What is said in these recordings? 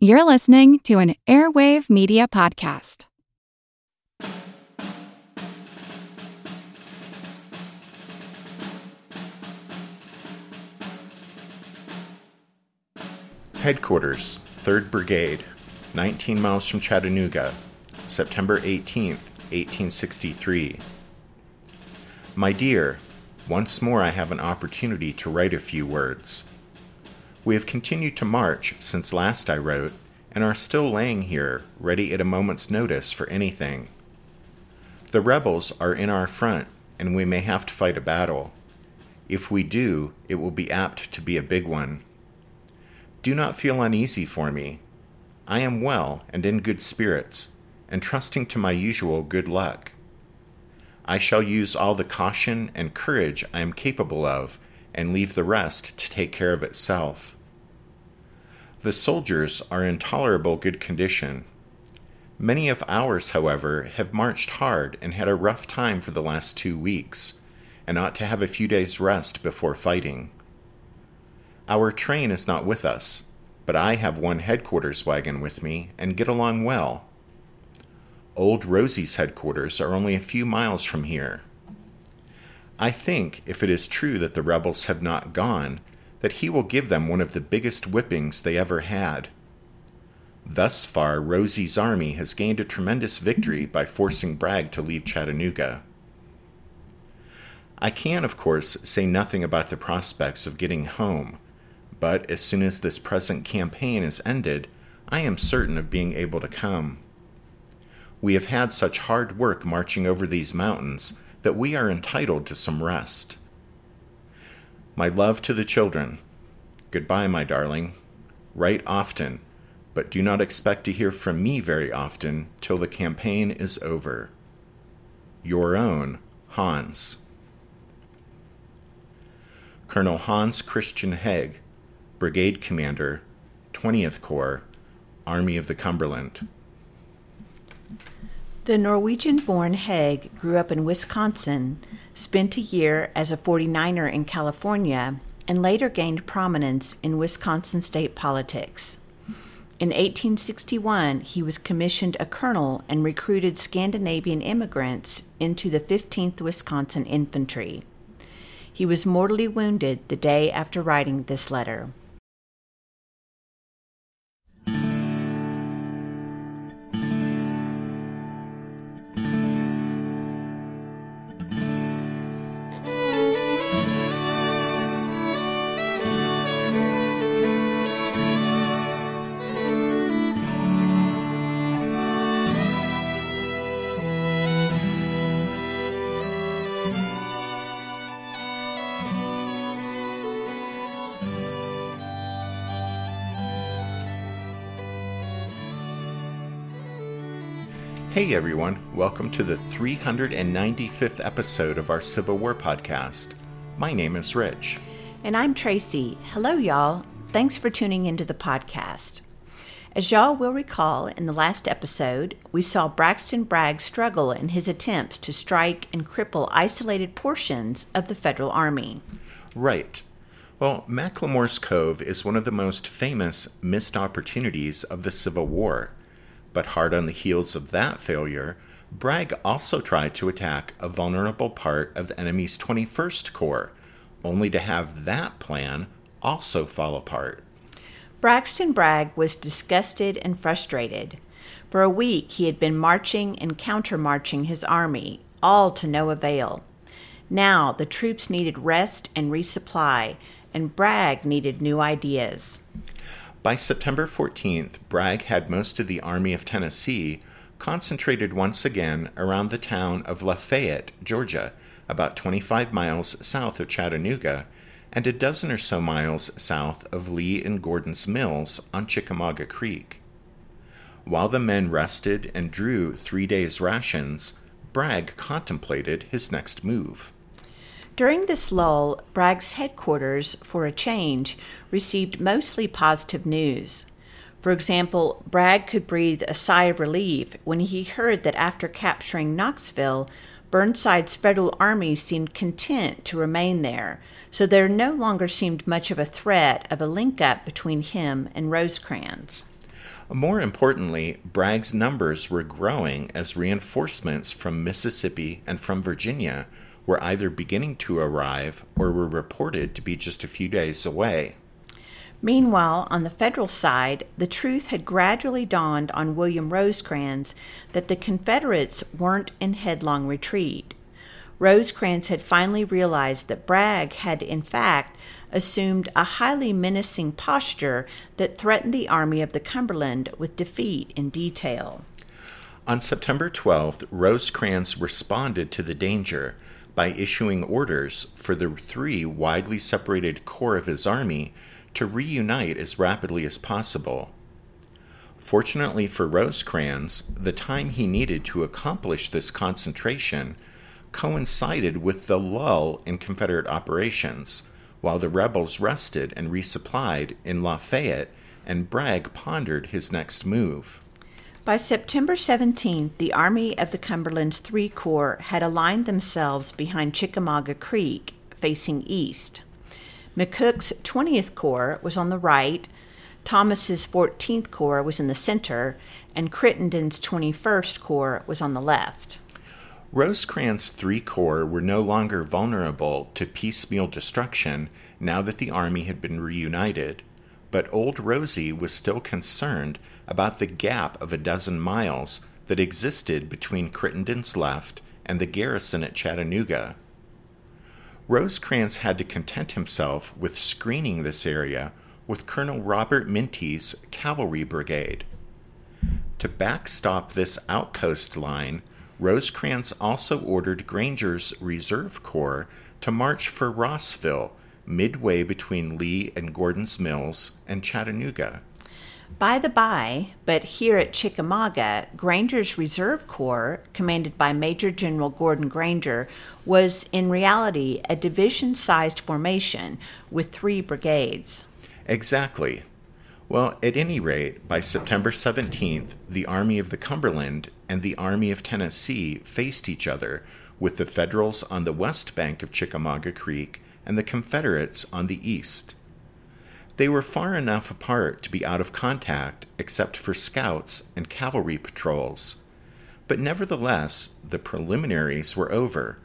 You're listening to an Airwave Media Podcast. Headquarters, 3rd Brigade, 19 miles from Chattanooga, September 18th, 1863. My dear, once more I have an opportunity to write a few words. We have continued to march since last I wrote, and are still laying here, ready at a moment's notice for anything. The rebels are in our front, and we may have to fight a battle. If we do, it will be apt to be a big one. Do not feel uneasy for me. I am well and in good spirits, and trusting to my usual good luck. I shall use all the caution and courage I am capable of, and leave the rest to take care of itself. The soldiers are in tolerable good condition. Many of ours, however, have marched hard and had a rough time for the last two weeks, and ought to have a few days' rest before fighting. Our train is not with us, but I have one headquarters wagon with me and get along well. Old Rosie's headquarters are only a few miles from here. I think, if it is true that the rebels have not gone, that he will give them one of the biggest whippings they ever had. Thus far, Rosie's army has gained a tremendous victory by forcing Bragg to leave Chattanooga. I can, of course, say nothing about the prospects of getting home, but as soon as this present campaign is ended, I am certain of being able to come. We have had such hard work marching over these mountains that we are entitled to some rest. My love to the children. Goodbye, my darling. Write often, but do not expect to hear from me very often till the campaign is over. Your own, Hans. Colonel Hans Christian Heg, Brigade Commander, 20th Corps, Army of the Cumberland. The Norwegian born Heg grew up in Wisconsin, spent a year as a 49er in California, and later gained prominence in Wisconsin state politics. In 1861, he was commissioned a colonel and recruited Scandinavian immigrants into the 15th Wisconsin Infantry. He was mortally wounded the day after writing this letter. Hey everyone, welcome to the 395th episode of our Civil War podcast. My name is Rich. And I'm Tracy. Hello, y'all. Thanks for tuning into the podcast. As y'all will recall, in the last episode, we saw Braxton Bragg struggle in his attempts to strike and cripple isolated portions of the Federal Army. Right. Well, McLemore's Cove is one of the most famous missed opportunities of the Civil War. But hard on the heels of that failure, Bragg also tried to attack a vulnerable part of the enemy's 21st Corps, only to have that plan also fall apart. Braxton Bragg was disgusted and frustrated. For a week, he had been marching and countermarching his army, all to no avail. Now the troops needed rest and resupply, and Bragg needed new ideas. By September 14th, Bragg had most of the Army of Tennessee concentrated once again around the town of Lafayette, Georgia, about 25 miles south of Chattanooga, and a dozen or so miles south of Lee and Gordon's Mills on Chickamauga Creek. While the men rested and drew three days' rations, Bragg contemplated his next move. During this lull, Bragg's headquarters, for a change, received mostly positive news. For example, Bragg could breathe a sigh of relief when he heard that after capturing Knoxville, Burnside's Federal Army seemed content to remain there, so there no longer seemed much of a threat of a link up between him and Rosecrans. More importantly, Bragg's numbers were growing as reinforcements from Mississippi and from Virginia were either beginning to arrive or were reported to be just a few days away. Meanwhile, on the federal side, the truth had gradually dawned on William Rosecrans that the Confederates weren't in headlong retreat. Rosecrans had finally realized that Bragg had, in fact, assumed a highly menacing posture that threatened the Army of the Cumberland with defeat in detail. On September 12th, Rosecrans responded to the danger by issuing orders for the three widely separated corps of his army to reunite as rapidly as possible. Fortunately for Rosecrans, the time he needed to accomplish this concentration coincided with the lull in Confederate operations, while the rebels rested and resupplied in Lafayette and Bragg pondered his next move. By September 17th, the Army of the Cumberland's three corps had aligned themselves behind Chickamauga Creek, facing east. McCook's 20th Corps was on the right, Thomas's 14th Corps was in the center, and Crittenden's 21st Corps was on the left. Rosecrans' three corps were no longer vulnerable to piecemeal destruction now that the army had been reunited, but Old Rosie was still concerned about the gap of a dozen miles that existed between Crittenden's left and the garrison at Chattanooga. Rosecrans had to content himself with screening this area with Colonel Robert Minty's cavalry brigade. To backstop this outpost line, Rosecrans also ordered Granger's Reserve Corps to march for Rossville, midway between Lee and Gordon's Mills and Chattanooga. By the by, but here at Chickamauga, Granger's Reserve Corps, commanded by Major General Gordon Granger, was in reality a division sized formation with three brigades. Exactly. Well, at any rate, by September 17th, the Army of the Cumberland and the Army of Tennessee faced each other, with the Federals on the west bank of Chickamauga Creek and the Confederates on the east. They were far enough apart to be out of contact except for scouts and cavalry patrols. But nevertheless, the preliminaries were over,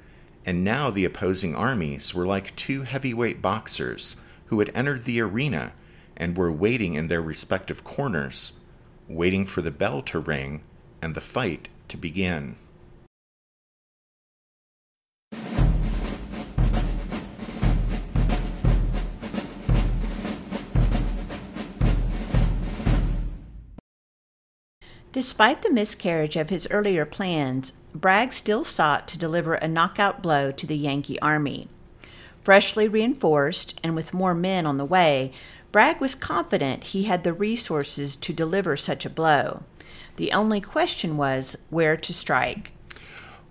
and now the opposing armies were like two heavyweight boxers who had entered the arena and were waiting in their respective corners, waiting for the bell to ring and the fight to begin. Despite the miscarriage of his earlier plans, Bragg still sought to deliver a knockout blow to the Yankee Army. Freshly reinforced and with more men on the way, Bragg was confident he had the resources to deliver such a blow. The only question was where to strike.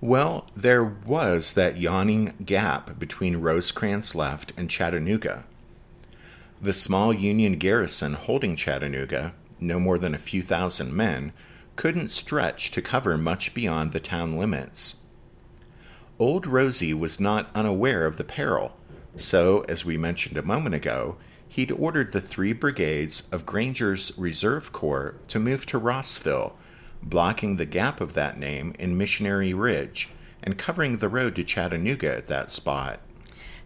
Well, there was that yawning gap between Rosecrans left and Chattanooga. The small Union garrison holding Chattanooga, no more than a few thousand men, couldn't stretch to cover much beyond the town limits. Old Rosie was not unaware of the peril, so, as we mentioned a moment ago, he'd ordered the three brigades of Granger's Reserve Corps to move to Rossville, blocking the gap of that name in Missionary Ridge and covering the road to Chattanooga at that spot.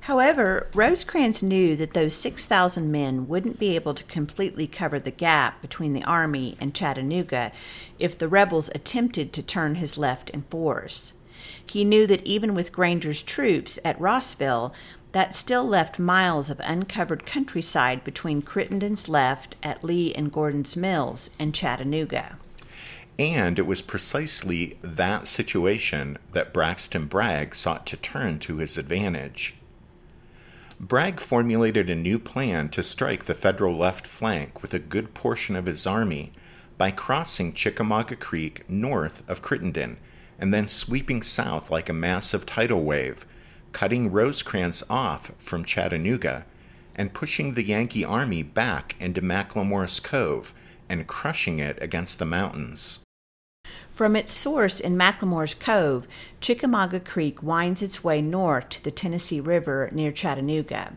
However, Rosecrans knew that those 6,000 men wouldn't be able to completely cover the gap between the Army and Chattanooga if the rebels attempted to turn his left in force. He knew that even with Granger's troops at Rossville, that still left miles of uncovered countryside between Crittenden's left at Lee and Gordon's Mills and Chattanooga. And it was precisely that situation that Braxton Bragg sought to turn to his advantage. Bragg formulated a new plan to strike the Federal left flank with a good portion of his army by crossing Chickamauga Creek north of Crittenden and then sweeping south like a massive tidal wave cutting Rosecrans off from Chattanooga and pushing the Yankee army back into McLemore's Cove and crushing it against the mountains. From its source in McLemore's Cove, Chickamauga Creek winds its way north to the Tennessee River near Chattanooga.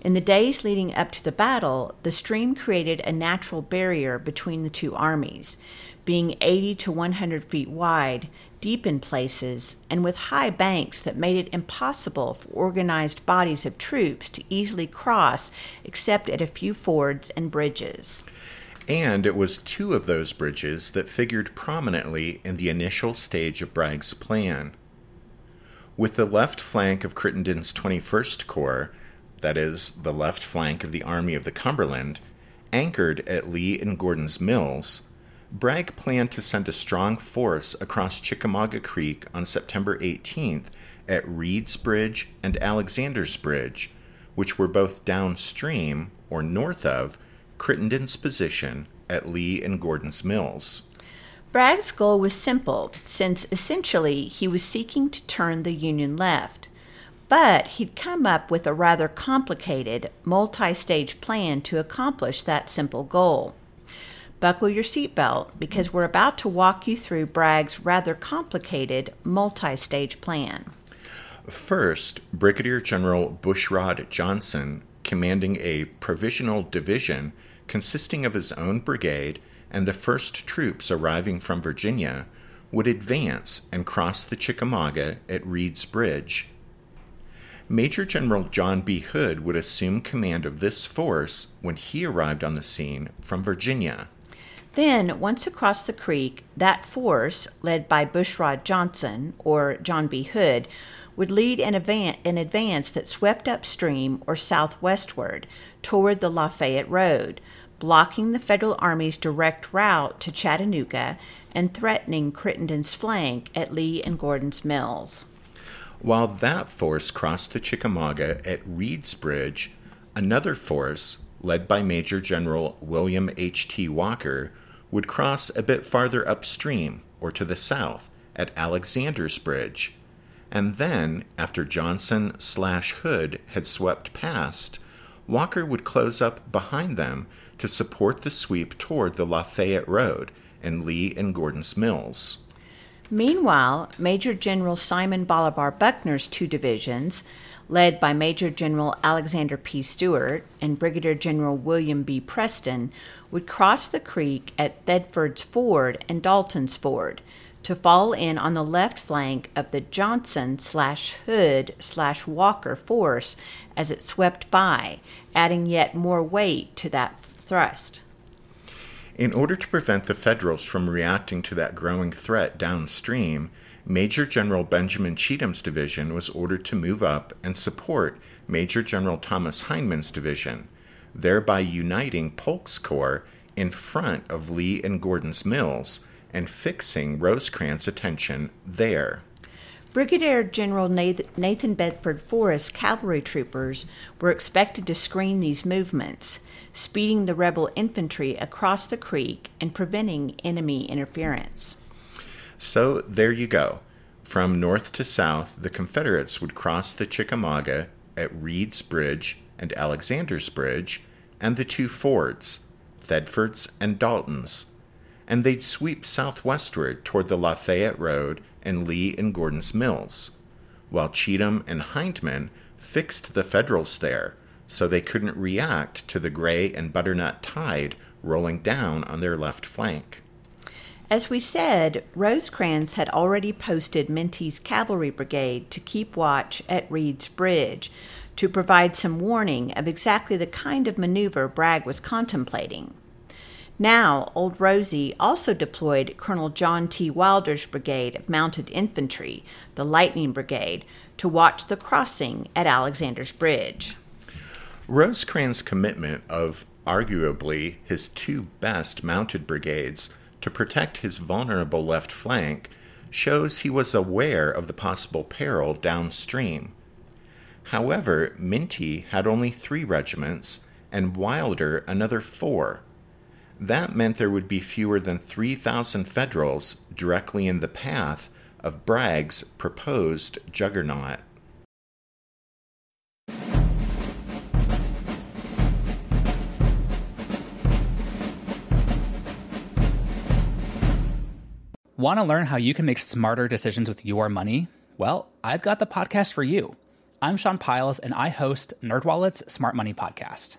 In the days leading up to the battle, the stream created a natural barrier between the two armies, being 80 to 100 feet wide, deep in places, and with high banks that made it impossible for organized bodies of troops to easily cross except at a few fords and bridges. And it was two of those bridges that figured prominently in the initial stage of Bragg's plan. With the left flank of Crittenden's 21st Corps, that is, the left flank of the Army of the Cumberland, anchored at Lee and Gordon's Mills, Bragg planned to send a strong force across Chickamauga Creek on September 18th at Reed's Bridge and Alexander's Bridge, which were both downstream or north of Crittenden's position at Lee and Gordon's Mills. Bragg's goal was simple, since essentially he was seeking to turn the Union left. But he'd come up with a rather complicated, multi stage plan to accomplish that simple goal. Buckle your seatbelt because we're about to walk you through Bragg's rather complicated, multi stage plan. First, Brigadier General Bushrod Johnson, commanding a provisional division consisting of his own brigade and the first troops arriving from Virginia, would advance and cross the Chickamauga at Reed's Bridge. Major General John B. Hood would assume command of this force when he arrived on the scene from Virginia. Then, once across the creek, that force, led by Bushrod Johnson, or John B. Hood, would lead an, an advance that swept upstream or southwestward toward the Lafayette Road, blocking the Federal Army's direct route to Chattanooga and threatening Crittenden's flank at Lee and Gordon's Mills. While that force crossed the Chickamauga at Reed's Bridge, another force, led by Major General William H.T. Walker, would cross a bit farther upstream or to the south at Alexander's Bridge. And then, after Johnson slash Hood had swept past, Walker would close up behind them to support the sweep toward the Lafayette Road and Lee and Gordon's Mills. Meanwhile, Major General Simon Bolivar Buckner's two divisions, led by Major General Alexander P. Stewart and Brigadier General William B. Preston, would cross the creek at Thedford's Ford and Dalton's Ford to fall in on the left flank of the Johnson slash Hood slash Walker force as it swept by, adding yet more weight to that thrust. In order to prevent the Federals from reacting to that growing threat downstream, Major General Benjamin Cheatham's division was ordered to move up and support Major General Thomas Hindman's division, thereby uniting Polk's Corps in front of Lee and Gordon's Mills and fixing Rosecrans' attention there. Brigadier General Nathan Bedford Forrest cavalry troopers were expected to screen these movements, speeding the rebel infantry across the creek and preventing enemy interference. So there you go. From north to south, the Confederates would cross the Chickamauga at Reed's Bridge and Alexander's Bridge and the two fords, Thedford's and Dalton's, and they'd sweep southwestward toward the Lafayette Road and Lee and Gordon's Mills, while Cheatham and Hindman fixed the Federals there so they couldn't react to the gray and butternut tide rolling down on their left flank. As we said, Rosecrans had already posted Minty's cavalry brigade to keep watch at Reed's Bridge to provide some warning of exactly the kind of maneuver Bragg was contemplating. Now, Old Rosie also deployed Colonel John T. Wilder's brigade of mounted infantry, the Lightning Brigade, to watch the crossing at Alexander's Bridge. Rosecrans' commitment of arguably his two best mounted brigades to protect his vulnerable left flank shows he was aware of the possible peril downstream. However, Minty had only three regiments and Wilder another four that meant there would be fewer than 3,000 Federals directly in the path of Bragg's proposed juggernaut. Want to learn how you can make smarter decisions with your money? Well, I've got the podcast for you. I'm Sean Pyles, and I host NerdWallet's Smart Money Podcast.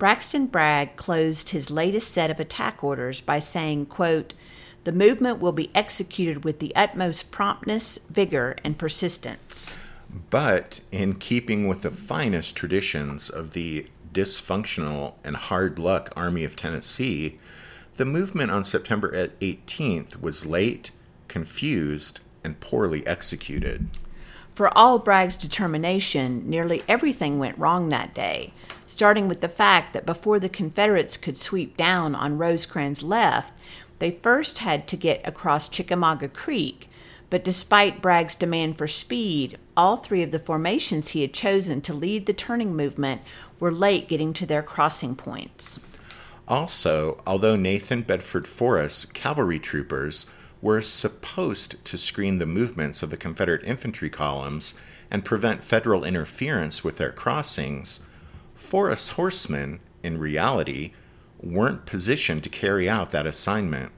Braxton Bragg closed his latest set of attack orders by saying, quote, the movement will be executed with the utmost promptness, vigor, and persistence. But in keeping with the finest traditions of the dysfunctional and hard luck Army of Tennessee, the movement on September 18th was late, confused, and poorly executed. For all Bragg's determination, nearly everything went wrong that day, starting with the fact that before the Confederates could sweep down on Rosecrans' left, they first had to get across Chickamauga Creek. But despite Bragg's demand for speed, all three of the formations he had chosen to lead the turning movement were late getting to their crossing points. Also, although Nathan Bedford Forrest's cavalry troopers were supposed to screen the movements of the Confederate infantry columns and prevent Federal interference with their crossings, Forrest's horsemen, in reality, weren't positioned to carry out that assignment.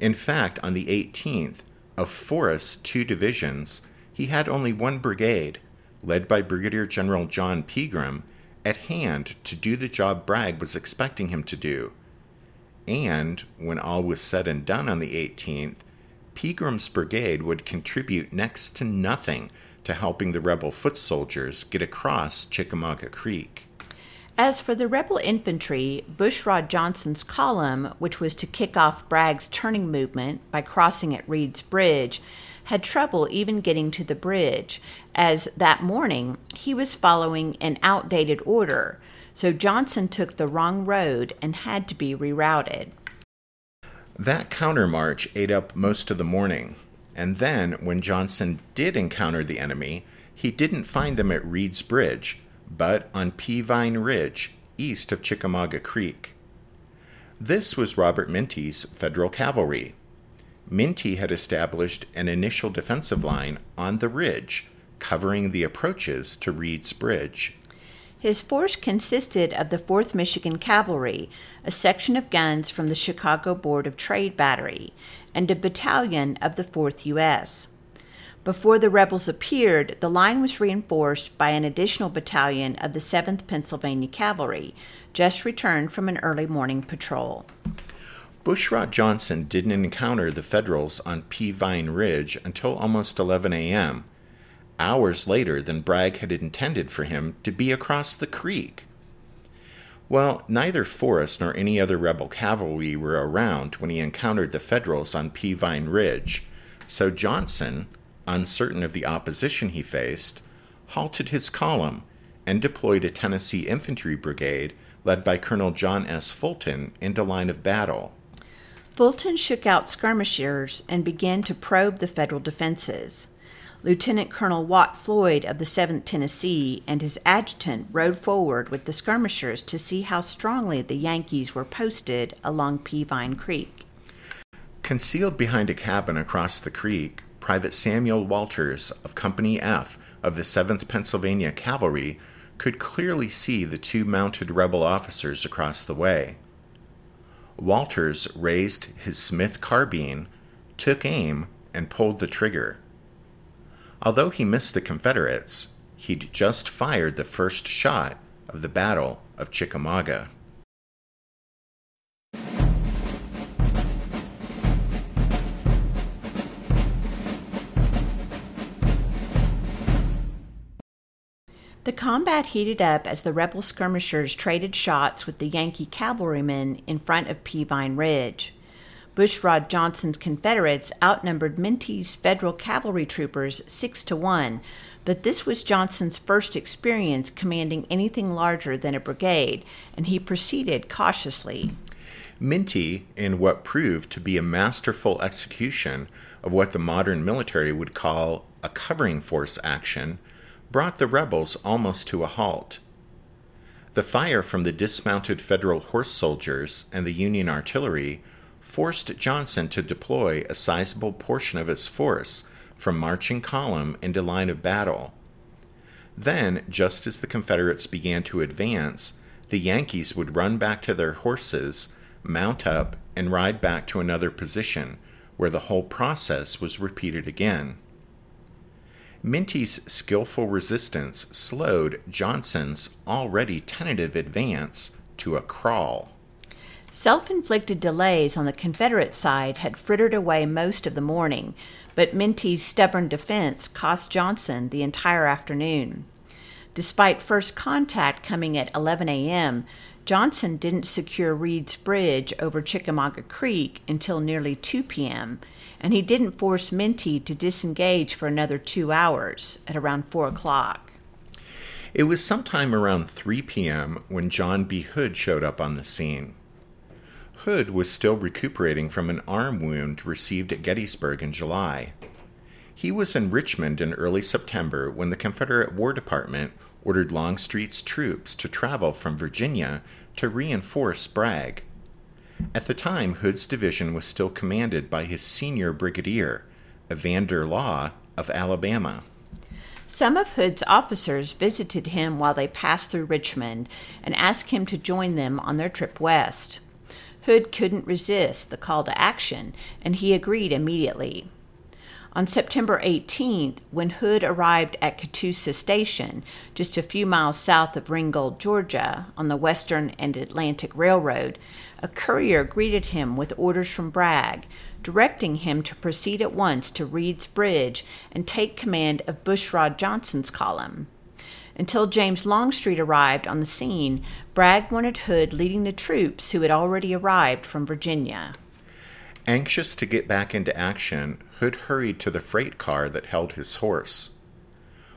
In fact, on the 18th, of Forrest's two divisions, he had only one brigade, led by Brigadier General John Pegram, at hand to do the job Bragg was expecting him to do. And when all was said and done on the 18th, Pegram's brigade would contribute next to nothing to helping the rebel foot soldiers get across Chickamauga Creek. As for the rebel infantry, Bushrod Johnson's column, which was to kick off Bragg's turning movement by crossing at Reed's Bridge, had trouble even getting to the bridge, as that morning he was following an outdated order, so Johnson took the wrong road and had to be rerouted. That countermarch ate up most of the morning, and then when Johnson did encounter the enemy, he didn't find them at Reed's Bridge, but on Peavine Ridge, east of Chickamauga Creek. This was Robert Minty's Federal Cavalry. Minty had established an initial defensive line on the ridge, covering the approaches to Reed's Bridge. His force consisted of the 4th Michigan Cavalry, a section of guns from the Chicago Board of Trade Battery, and a battalion of the 4th U.S. Before the rebels appeared, the line was reinforced by an additional battalion of the 7th Pennsylvania Cavalry, just returned from an early morning patrol. Bushrod Johnson didn't encounter the Federals on Peavine Ridge until almost 11 a.m., hours later than Bragg had intended for him to be across the creek. Well, neither Forrest nor any other rebel cavalry were around when he encountered the Federals on Peavine Ridge, so Johnson, uncertain of the opposition he faced, halted his column and deployed a Tennessee infantry brigade led by Colonel John S. Fulton into line of battle. Fulton shook out skirmishers and began to probe the Federal defenses. Lieutenant Colonel Watt Floyd of the 7th Tennessee and his adjutant rode forward with the skirmishers to see how strongly the Yankees were posted along Peavine Creek. Concealed behind a cabin across the creek, Private Samuel Walters of Company F of the 7th Pennsylvania Cavalry could clearly see the two mounted rebel officers across the way. Walters raised his Smith carbine, took aim, and pulled the trigger. Although he missed the Confederates, he'd just fired the first shot of the Battle of Chickamauga. The combat heated up as the rebel skirmishers traded shots with the Yankee cavalrymen in front of Peavine Ridge. Bushrod Johnson's Confederates outnumbered Minty's Federal cavalry troopers six to one, but this was Johnson's first experience commanding anything larger than a brigade, and he proceeded cautiously. Minty, in what proved to be a masterful execution of what the modern military would call a covering force action, brought the rebels almost to a halt. The fire from the dismounted Federal horse soldiers and the Union artillery forced Johnson to deploy a sizable portion of his force from marching column into line of battle. Then, just as the Confederates began to advance, the Yankees would run back to their horses, mount up, and ride back to another position, where the whole process was repeated again. Minty's skillful resistance slowed Johnson's already tentative advance to a crawl. Self inflicted delays on the Confederate side had frittered away most of the morning, but Minty's stubborn defense cost Johnson the entire afternoon. Despite first contact coming at 11 a.m., Johnson didn't secure Reed's Bridge over Chickamauga Creek until nearly 2 p.m., and he didn't force Minty to disengage for another two hours at around 4 o'clock. It was sometime around 3 p.m. when John B. Hood showed up on the scene. Hood was still recuperating from an arm wound received at Gettysburg in July. He was in Richmond in early September when the Confederate War Department ordered Longstreet's troops to travel from Virginia to reinforce Bragg. At the time, Hood's division was still commanded by his senior brigadier, Evander Law of Alabama. Some of Hood's officers visited him while they passed through Richmond and asked him to join them on their trip west. Hood couldn't resist the call to action, and he agreed immediately. On September 18th, when Hood arrived at Catoosa Station, just a few miles south of Ringgold, Georgia, on the Western and Atlantic Railroad, a courier greeted him with orders from Bragg, directing him to proceed at once to Reed's Bridge and take command of Bushrod Johnson's column. Until James Longstreet arrived on the scene, Bragg wanted Hood leading the troops who had already arrived from Virginia. Anxious to get back into action, Hood hurried to the freight car that held his horse.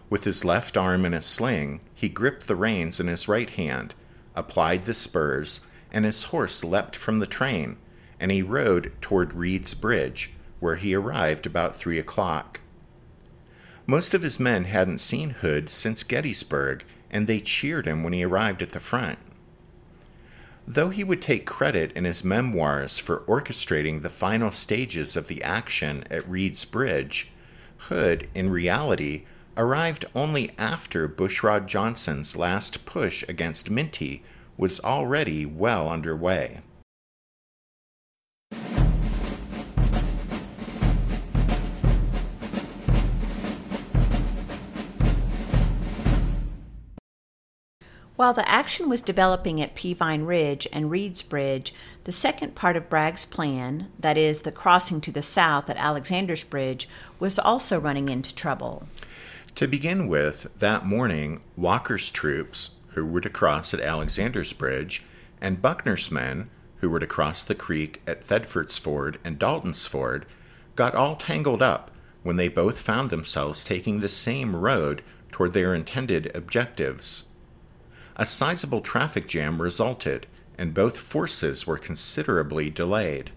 With his left arm in a sling, he gripped the reins in his right hand, applied the spurs, and his horse leapt from the train, and he rode toward Reed's Bridge, where he arrived about three o'clock. Most of his men hadn't seen Hood since Gettysburg, and they cheered him when he arrived at the front. Though he would take credit in his memoirs for orchestrating the final stages of the action at Reed's Bridge, Hood, in reality, arrived only after Bushrod Johnson's last push against Minty was already well underway. While the action was developing at Peavine Ridge and Reed's Bridge, the second part of Bragg's plan, that is, the crossing to the south at Alexander's Bridge, was also running into trouble. To begin with, that morning, Walker's troops, who were to cross at Alexander's Bridge, and Buckner's men, who were to cross the creek at Thedford's Ford and Dalton's Ford, got all tangled up when they both found themselves taking the same road toward their intended objectives a sizable traffic jam resulted, and both forces were considerably delayed.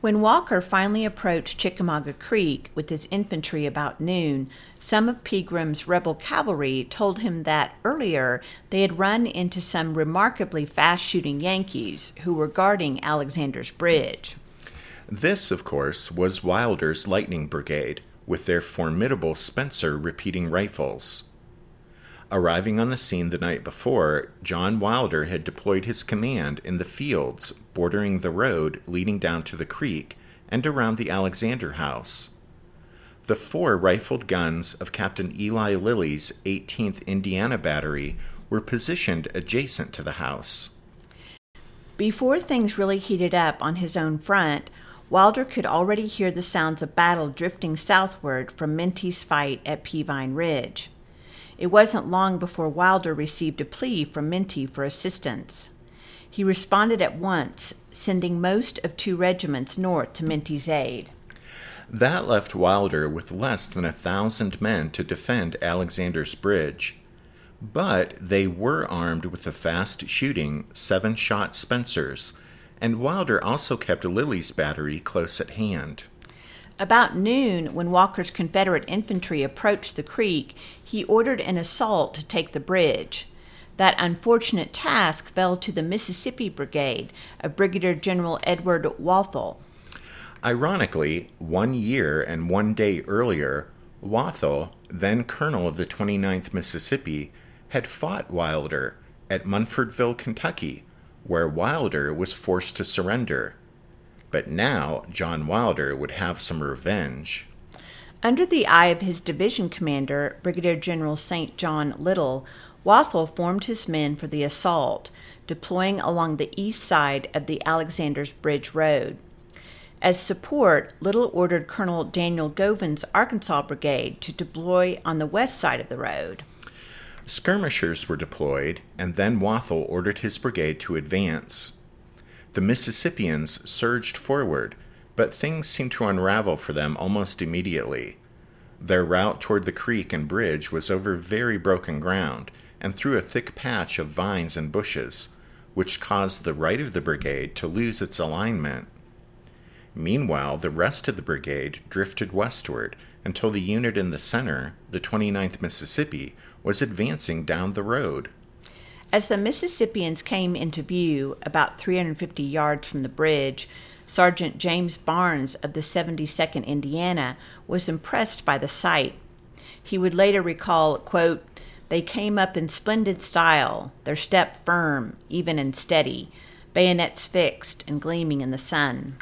When Walker finally approached Chickamauga Creek with his infantry about noon, some of Pegram's rebel cavalry told him that earlier they had run into some remarkably fast shooting Yankees who were guarding Alexander's Bridge. This, of course, was Wilder's Lightning Brigade, with their formidable Spencer repeating rifles. Arriving on the scene the night before, John Wilder had deployed his command in the fields bordering the road leading down to the creek and around the Alexander House. The four rifled guns of Captain Eli Lilly's 18th Indiana Battery were positioned adjacent to the house. Before things really heated up on his own front, Wilder could already hear the sounds of battle drifting southward from Minty's fight at Peavine Ridge. It wasn't long before Wilder received a plea from Minty for assistance. He responded at once, sending most of two regiments north to Minty's aid. That left Wilder with less than a thousand men to defend Alexander's Bridge. But they were armed with the fast shooting seven shot Spencers, and Wilder also kept Lilly's battery close at hand. About noon, when Walker's Confederate infantry approached the creek, he ordered an assault to take the bridge. That unfortunate task fell to the Mississippi Brigade of Brigadier General Edward Walthall. Ironically, one year and one day earlier, Walthall, then colonel of the 29th Mississippi, had fought Wilder at Munfordville, Kentucky, where Wilder was forced to surrender. But now John Wilder would have some revenge. Under the eye of his division commander, Brigadier General St. John Liddell, Walthall formed his men for the assault, deploying along the east side of the Alexander's Bridge Road. As support, Liddell ordered Colonel Daniel Govan's Arkansas Brigade to deploy on the west side of the road. Skirmishers were deployed, and then Walthall ordered his brigade to advance. The Mississippians surged forward, but things seemed to unravel for them almost immediately. Their route toward the creek and bridge was over very broken ground and through a thick patch of vines and bushes, which caused the right of the brigade to lose its alignment. Meanwhile, the rest of the brigade drifted westward until the unit in the center, the 29th Mississippi, was advancing down the road. As the Mississippians came into view about 350 yards from the bridge, Sergeant James Barnes of the 72nd Indiana was impressed by the sight. He would later recall, quote, they came up in splendid style, their step firm, even and steady, bayonets fixed and gleaming in the sun.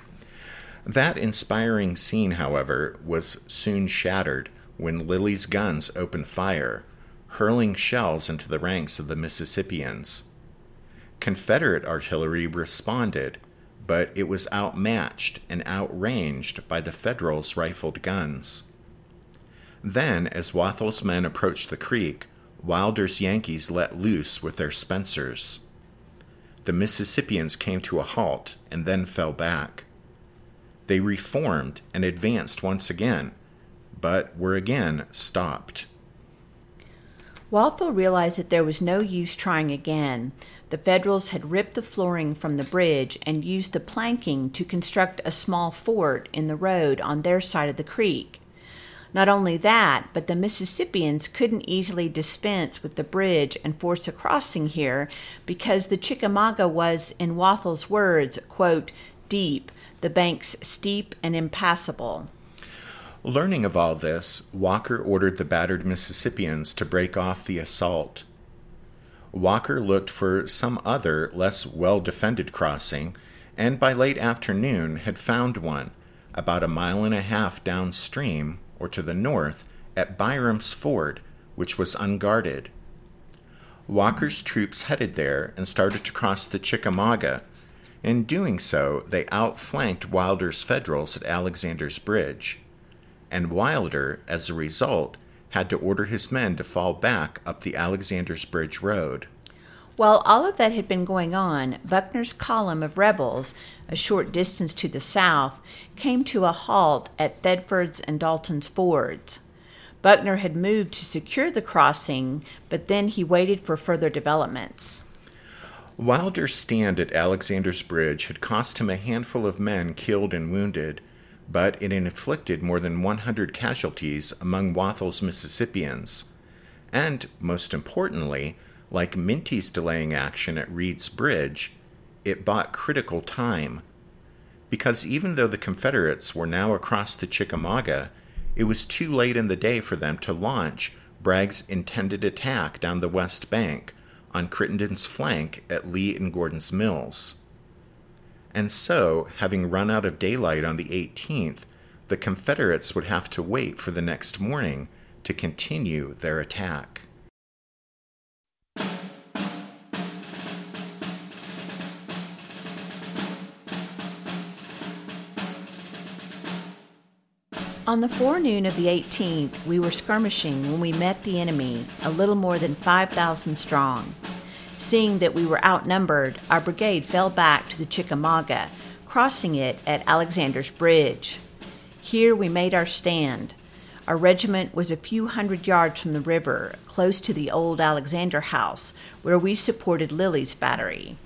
That inspiring scene, however, was soon shattered when Lilly's guns opened fire, hurling shells into the ranks of the Mississippians. Confederate artillery responded, but it was outmatched and outranged by the Federals' rifled guns. Then, as Walthall's men approached the creek, Wilder's Yankees let loose with their Spencers. The Mississippians came to a halt and then fell back. They reformed and advanced once again, but were again stopped. Walthall realized that there was no use trying again. The Federals had ripped the flooring from the bridge and used the planking to construct a small fort in the road on their side of the creek. Not only that, but the Mississippians couldn't easily dispense with the bridge and force a crossing here because the Chickamauga was, in Walthall's words, quote, deep, the banks steep and impassable. Learning of all this, Walker ordered the battered Mississippians to break off the assault. Walker looked for some other, less well defended crossing, and by late afternoon had found one, about a mile and a half downstream, or to the north, at Byram's Ford, which was unguarded. Walker's troops headed there and started to cross the Chickamauga. In doing so, they outflanked Wilder's Federals at Alexander's Bridge and Wilder, as a result, had to order his men to fall back up the Alexander's Bridge Road. While all of that had been going on, Buckner's column of rebels, a short distance to the south, came to a halt at Thedford's and Dalton's fords. Buckner had moved to secure the crossing, but then he waited for further developments. Wilder's stand at Alexander's Bridge had cost him a handful of men killed and wounded, but it inflicted more than 100 casualties among Walthall's Mississippians. And, most importantly, like Minty's delaying action at Reed's Bridge, it bought critical time. Because even though the Confederates were now across the Chickamauga, it was too late in the day for them to launch Bragg's intended attack down the west bank on Crittenden's flank at Lee and Gordon's Mills. And so, having run out of daylight on the 18th, the Confederates would have to wait for the next morning to continue their attack. On the forenoon of the 18th, we were skirmishing when we met the enemy, a little more than 5,000 strong. Seeing that we were outnumbered, our brigade fell back to the Chickamauga, crossing it at Alexander's Bridge. Here we made our stand. Our regiment was a few hundred yards from the river, close to the old Alexander House, where we supported Lilly's battery.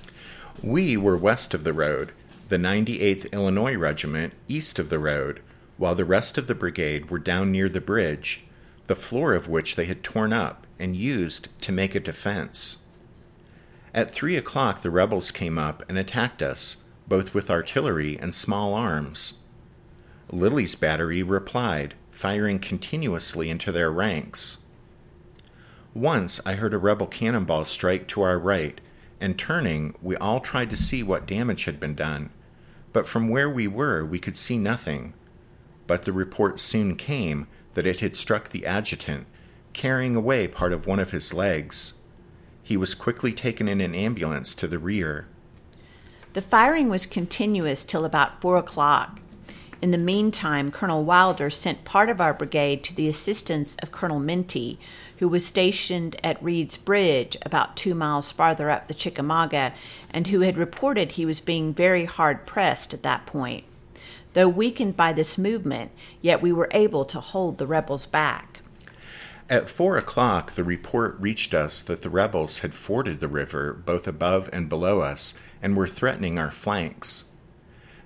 We were west of the road, the 98th Illinois Regiment east of the road, while the rest of the brigade were down near the bridge, the floor of which they had torn up and used to make a defense. At three o'clock, the rebels came up and attacked us, both with artillery and small arms. Lilly's battery replied, firing continuously into their ranks. Once I heard a rebel cannonball strike to our right, and turning, we all tried to see what damage had been done, but from where we were, we could see nothing. But the report soon came that it had struck the adjutant, carrying away part of one of his legs. He was quickly taken in an ambulance to the rear. The firing was continuous till about four o'clock. In the meantime, Colonel Wilder sent part of our brigade to the assistance of Colonel Minty, who was stationed at Reed's Bridge, about two miles farther up the Chickamauga, and who had reported he was being very hard pressed at that point. Though weakened by this movement, yet we were able to hold the rebels back. At four o'clock, the report reached us that the rebels had forded the river both above and below us and were threatening our flanks.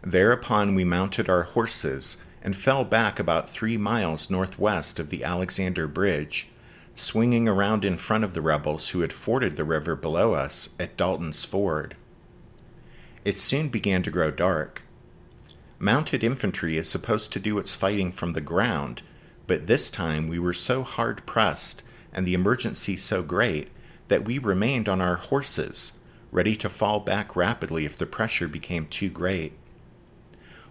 Thereupon, we mounted our horses and fell back about three miles northwest of the Alexander Bridge, swinging around in front of the rebels who had forded the river below us at Dalton's Ford. It soon began to grow dark. Mounted infantry is supposed to do its fighting from the ground but this time we were so hard pressed and the emergency so great that we remained on our horses, ready to fall back rapidly if the pressure became too great.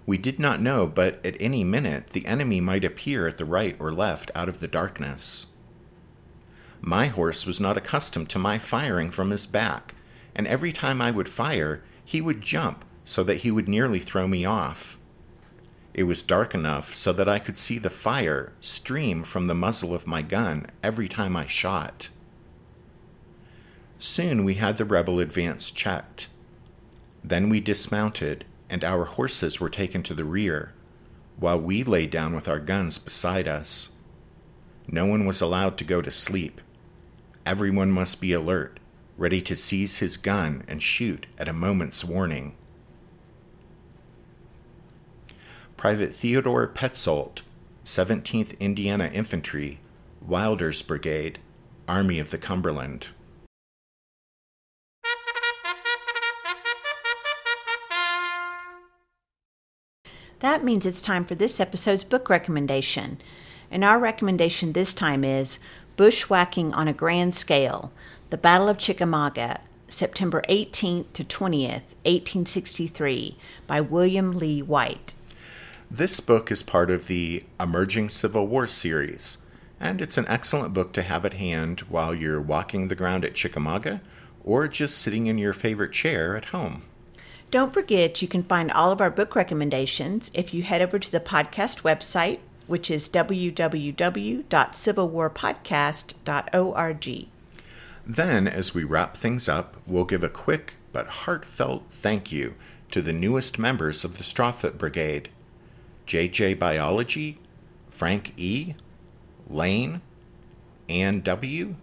We did not know, but at any minute the enemy might appear at the right or left out of the darkness. My horse was not accustomed to my firing from his back, and every time I would fire, he would jump so that he would nearly throw me off. It was dark enough so that I could see the fire stream from the muzzle of my gun every time I shot. Soon we had the rebel advance checked. Then we dismounted, and our horses were taken to the rear, while we lay down with our guns beside us. No one was allowed to go to sleep. Everyone must be alert, ready to seize his gun and shoot at a moment's warning. Private Theodore Petzold, 17th Indiana Infantry, Wilder's Brigade, Army of the Cumberland. That means it's time for this episode's book recommendation. And our recommendation this time is Bushwhacking on a Grand Scale The Battle of Chickamauga, September 18th to 20th, 1863, by William Lee White. This book is part of the Emerging Civil War series, and it's an excellent book to have at hand while you're walking the ground at Chickamauga or just sitting in your favorite chair at home. Don't forget you can find all of our book recommendations if you head over to the podcast website, which is www.civilwarpodcast.org. Then, as we wrap things up, we'll give a quick but heartfelt thank you to the newest members of the Strawfoot Brigade. JJ Biology, Frank E., Lane, Ann W.,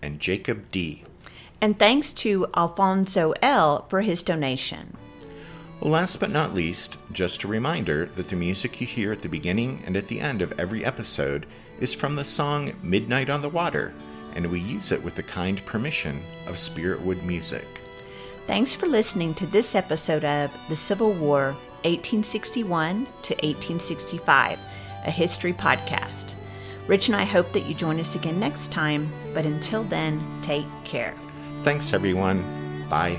and Jacob D. And thanks to Alfonso L. for his donation. Last but not least, just a reminder that the music you hear at the beginning and at the end of every episode is from the song Midnight on the Water, and we use it with the kind permission of Spiritwood Music. Thanks for listening to this episode of The Civil War 1861 to 1865, a history podcast. Rich and I hope that you join us again next time, but until then, take care. Thanks, everyone. Bye.